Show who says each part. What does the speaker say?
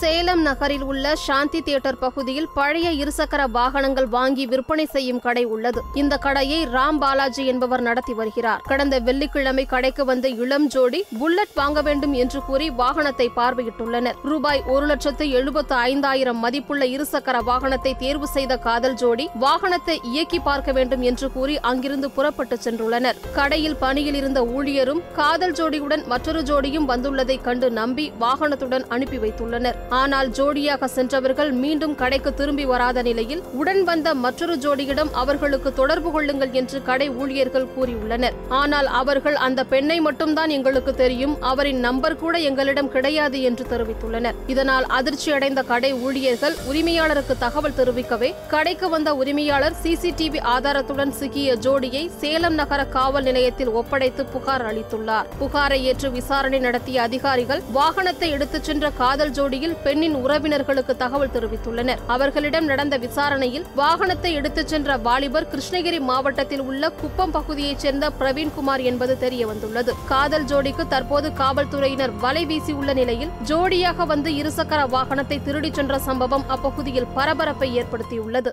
Speaker 1: சேலம் நகரில் உள்ள சாந்தி தியேட்டர் பகுதியில் பழைய இருசக்கர வாகனங்கள் வாங்கி விற்பனை செய்யும் கடை உள்ளது. இந்த கடையை ராம் பாலாஜி என்பவர் நடத்தி வருகிறார். கடந்த வெள்ளிக்கிழமை கடைக்கு வந்த இளம் ஜோடி புல்லட் வாங்க வேண்டும் என்று கூறி வாகனத்தை பார்வையிட்டுள்ளனர். ரூபாய் ஒரு லட்சத்து எழுபத்து ஐந்தாயிரம் மதிப்புள்ள இருசக்கர வாகனத்தை தேர்வு செய்த காதல் ஜோடி வாகனத்தை இயக்கி பார்க்க வேண்டும் என்று கூறி அங்கிருந்து புறப்பட்டு சென்றுள்ளனர். கடையில் பணியில் இருந்த ஊழியரும் காதல் ஜோடியுடன் மற்றொரு ஜோடியும் வந்துள்ளதை கண்டு நம்பி வாகனத்துடன் அனுப்பி வைத்துள்ளனர். ஆனால் ஜோடியாக சென்றவர்கள் மீண்டும் கடைக்கு திரும்பி வராத நிலையில் உடன் வந்த மற்றொரு ஜோடியிடம் அவர்களுக்கு தொடர்பு கொள்ளுங்கள் என்று கடை ஊழியர்கள் கூறியுள்ளனர். ஆனால் அவர்கள் அந்த பெண்ணை மட்டும்தான் எங்களுக்கு தெரியும் அவரின் நம்பர் கூட எங்களிடம் கிடையாது என்று தெரிவித்துள்ளனர். இதனால் அதிர்ச்சியடைந்த கடை ஊழியர்கள் உரிமையாளருக்கு தகவல் தெரிவிக்கவே கடைக்கு வந்த உரிமையாளர் சிசிடிவி ஆதாரத்துடன் சிக்கிய ஜோடியை சேலம் நகர காவல் நிலையத்தில் ஒப்படைத்து புகார் அளித்துள்ளார். புகாரை ஏற்று விசாரணை நடத்திய அதிகாரிகள் வாகனத்தை எடுத்துச் சென்ற காதல் ஜோடியில் பெண்ணின் உறவினர்களுக்கு தகவல் தெரிவித்துள்ளனர். அவர்களிடம் நடந்த விசாரணையில் வாகனத்தை எடுத்துச் சென்ற வாலிபர் கிருஷ்ணகிரி மாவட்டத்தில் உள்ள குப்பம் பகுதியைச் சேர்ந்த பிரவீன்குமார் என்பது தெரிய வந்துள்ளது காதல் ஜோடிக்கு தற்போது காவல்துறையினர் வலை வீசியுள்ள நிலையில் ஜோடியாக வந்து இருசக்கர வாகனத்தை திருடிச் சென்ற சம்பவம் அப்பகுதியில் பரபரப்பை ஏற்படுத்தியுள்ளது.